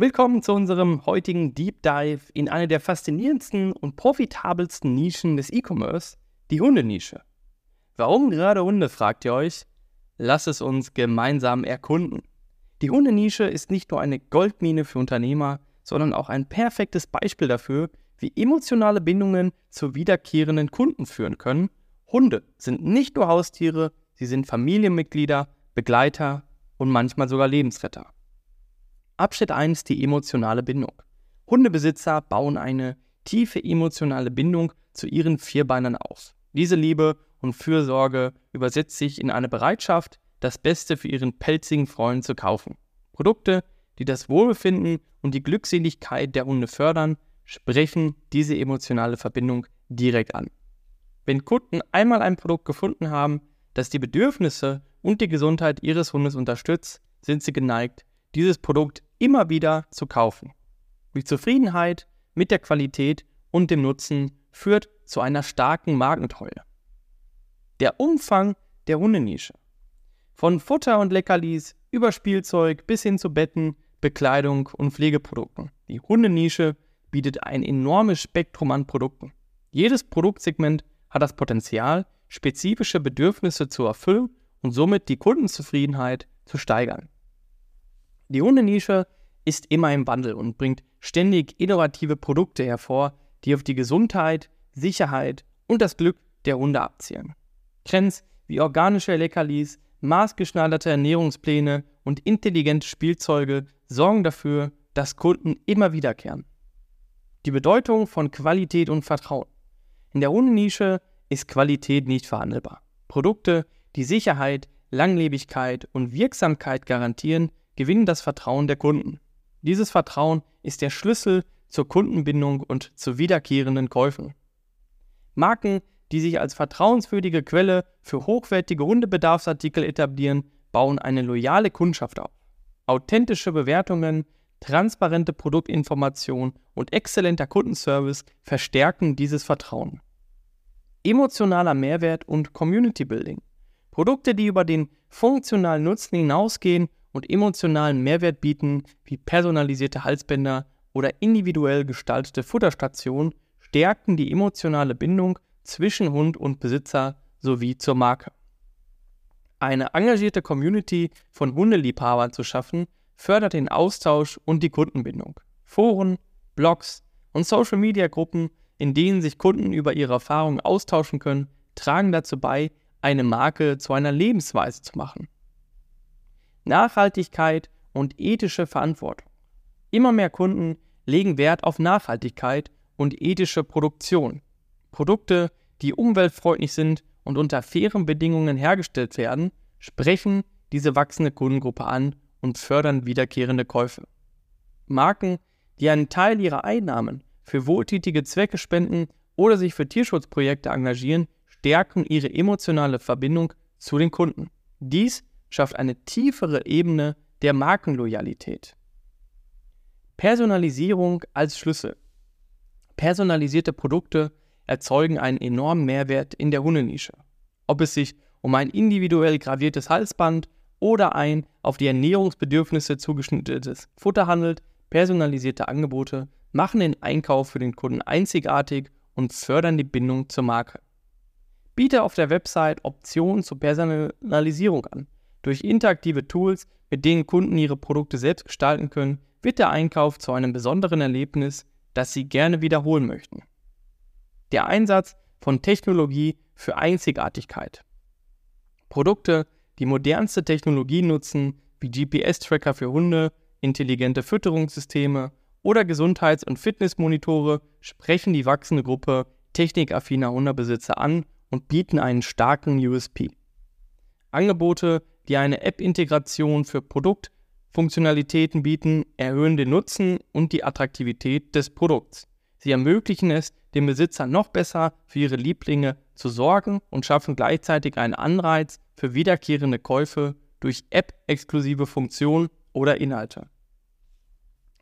Willkommen zu unserem heutigen Deep Dive in eine der faszinierendsten und profitabelsten Nischen des E-Commerce, die Hundenische. Warum gerade Hunde, fragt ihr euch? Lasst es uns gemeinsam erkunden. Die Hundenische ist nicht nur eine Goldmine für Unternehmer, sondern auch ein perfektes Beispiel dafür, wie emotionale Bindungen zu wiederkehrenden Kunden führen können. Hunde sind nicht nur Haustiere, sie sind Familienmitglieder, Begleiter und manchmal sogar Lebensretter. Abschnitt 1 die emotionale Bindung. Hundebesitzer bauen eine tiefe emotionale Bindung zu ihren Vierbeinern auf. Diese Liebe und Fürsorge übersetzt sich in eine Bereitschaft, das Beste für ihren pelzigen Freund zu kaufen. Produkte, die das Wohlbefinden und die Glückseligkeit der Hunde fördern, sprechen diese emotionale Verbindung direkt an. Wenn Kunden einmal ein Produkt gefunden haben, das die Bedürfnisse und die Gesundheit ihres Hundes unterstützt, sind sie geneigt, dieses Produkt immer wieder zu kaufen. Die Zufriedenheit mit der Qualität und dem Nutzen führt zu einer starken Markentreue. Der Umfang der Hundenische. Von Futter und Leckerlis über Spielzeug bis hin zu Betten, Bekleidung und Pflegeprodukten. Die Hundenische bietet ein enormes Spektrum an Produkten. Jedes Produktsegment hat das Potenzial, spezifische Bedürfnisse zu erfüllen und somit die Kundenzufriedenheit zu steigern. Die Hundenische ist immer im Wandel und bringt ständig innovative Produkte hervor, die auf die Gesundheit, Sicherheit und das Glück der Hunde abzielen. Trends wie organische Leckerlis, maßgeschneiderte Ernährungspläne und intelligente Spielzeuge sorgen dafür, dass Kunden immer wiederkehren. Die Bedeutung von Qualität und Vertrauen. In der Hundenische ist Qualität nicht verhandelbar. Produkte, die Sicherheit, Langlebigkeit und Wirksamkeit garantieren, gewinnen das Vertrauen der Kunden. Dieses Vertrauen ist der Schlüssel zur Kundenbindung und zu wiederkehrenden Käufen. Marken, die sich als vertrauenswürdige Quelle für hochwertige Hundebedarfsartikel etablieren, bauen eine loyale Kundschaft auf. Authentische Bewertungen, transparente Produktinformation und exzellenter Kundenservice verstärken dieses Vertrauen. Emotionaler Mehrwert und Community Building. Produkte, die über den funktionalen Nutzen hinausgehen und emotionalen Mehrwert bieten, wie personalisierte Halsbänder oder individuell gestaltete Futterstationen, stärken die emotionale Bindung zwischen Hund und Besitzer sowie zur Marke. Eine engagierte Community von Hundeliebhabern zu schaffen, fördert den Austausch und die Kundenbindung. Foren, Blogs und Social-Media-Gruppen, in denen sich Kunden über ihre Erfahrungen austauschen können, tragen dazu bei, eine Marke zu einer Lebensweise zu machen. Nachhaltigkeit und ethische Verantwortung. Immer mehr Kunden legen Wert auf Nachhaltigkeit und ethische Produktion. Produkte, die umweltfreundlich sind und unter fairen Bedingungen hergestellt werden, sprechen diese wachsende Kundengruppe an und fördern wiederkehrende Käufe. Marken, die einen Teil ihrer Einnahmen für wohltätige Zwecke spenden oder sich für Tierschutzprojekte engagieren, stärken ihre emotionale Verbindung zu den Kunden. Dies schafft eine tiefere Ebene der Markenloyalität. Personalisierung als Schlüssel. Personalisierte Produkte erzeugen einen enormen Mehrwert in der Hundenische. Ob es sich um ein individuell graviertes Halsband oder ein auf die Ernährungsbedürfnisse zugeschnittenes Futter handelt, personalisierte Angebote machen den Einkauf für den Kunden einzigartig und fördern die Bindung zur Marke. Biete auf der Website Optionen zur Personalisierung an. Durch interaktive Tools, mit denen Kunden ihre Produkte selbst gestalten können, wird der Einkauf zu einem besonderen Erlebnis, das sie gerne wiederholen möchten. Der Einsatz von Technologie für Einzigartigkeit. Produkte, die modernste Technologie nutzen, wie GPS-Tracker für Hunde, intelligente Fütterungssysteme oder Gesundheits- und Fitnessmonitore, sprechen die wachsende Gruppe technikaffiner Hundebesitzer an und bieten einen starken USP. Angebote, die eine App-Integration für Produktfunktionalitäten bieten, erhöhen den Nutzen und die Attraktivität des Produkts. Sie ermöglichen es, dem Besitzer noch besser für ihre Lieblinge zu sorgen und schaffen gleichzeitig einen Anreiz für wiederkehrende Käufe durch App-exklusive Funktionen oder Inhalte.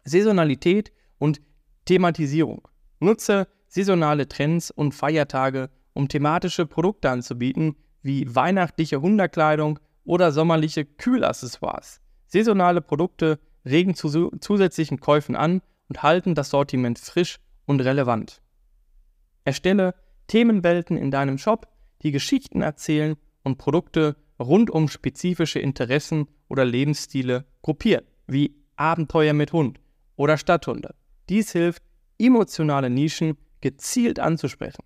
Saisonalität und Thematisierung. Nutze saisonale Trends und Feiertage, um thematische Produkte anzubieten, wie weihnachtliche Hunderkleidung oder sommerliche Kühlaccessoires. Saisonale Produkte regen zu zusätzlichen Käufen an und halten das Sortiment frisch und relevant. Erstelle Themenwelten in deinem Shop, die Geschichten erzählen und Produkte rund um spezifische Interessen oder Lebensstile gruppieren, wie Abenteuer mit Hund oder Stadthunde. Dies hilft, emotionale Nischen gezielt anzusprechen.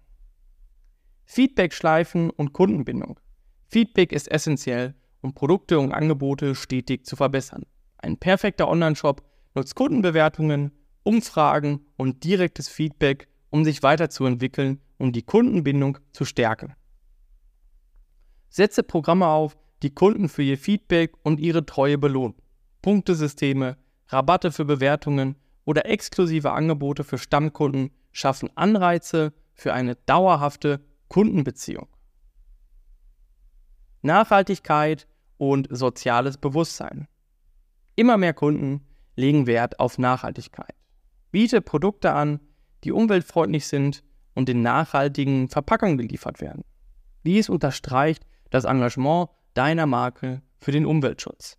Feedback-Schleifen und Kundenbindung. Feedback ist essentiell, um Produkte und Angebote stetig zu verbessern. Ein perfekter Online-Shop nutzt Kundenbewertungen, Umfragen und direktes Feedback, um sich weiterzuentwickeln und die Kundenbindung zu stärken. Setze Programme auf, die Kunden für ihr Feedback und ihre Treue belohnen. Punktesysteme, Rabatte für Bewertungen oder exklusive Angebote für Stammkunden schaffen Anreize für eine dauerhafte Kundenbeziehung. Nachhaltigkeit und soziales Bewusstsein. Immer mehr Kunden legen Wert auf Nachhaltigkeit. Biete Produkte an, die umweltfreundlich sind und in nachhaltigen Verpackungen geliefert werden. Dies unterstreicht das Engagement deiner Marke für den Umweltschutz.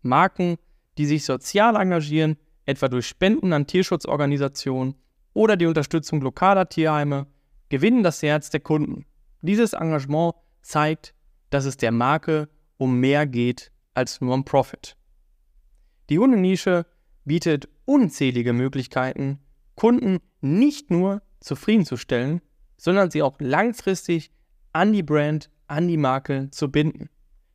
Marken, die sich sozial engagieren, etwa durch Spenden an Tierschutzorganisationen oder die Unterstützung lokaler Tierheime, gewinnen das Herz der Kunden. Dieses Engagement zeigt, dass es der Marke um mehr geht als nur um Profit. Die Hundenische bietet unzählige Möglichkeiten, Kunden nicht nur zufriedenzustellen, sondern sie auch langfristig an die Brand, an die Marke zu binden.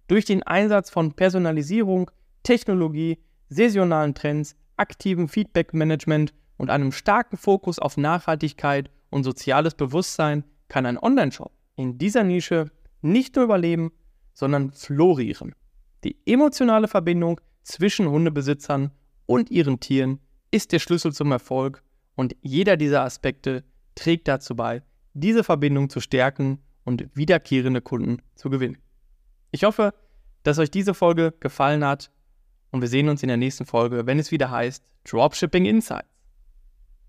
Durch den Einsatz von Personalisierung, Technologie, saisonalen Trends, aktivem Feedback-Management und einem starken Fokus auf Nachhaltigkeit und soziales Bewusstsein kann ein Online-Shop in dieser Nische nicht nur überleben, sondern florieren. Die emotionale Verbindung zwischen Hundebesitzern und ihren Tieren ist der Schlüssel zum Erfolg und jeder dieser Aspekte trägt dazu bei, diese Verbindung zu stärken und wiederkehrende Kunden zu gewinnen. Ich hoffe, dass euch diese Folge gefallen hat und wir sehen uns in der nächsten Folge, wenn es wieder heißt Dropshipping Insights.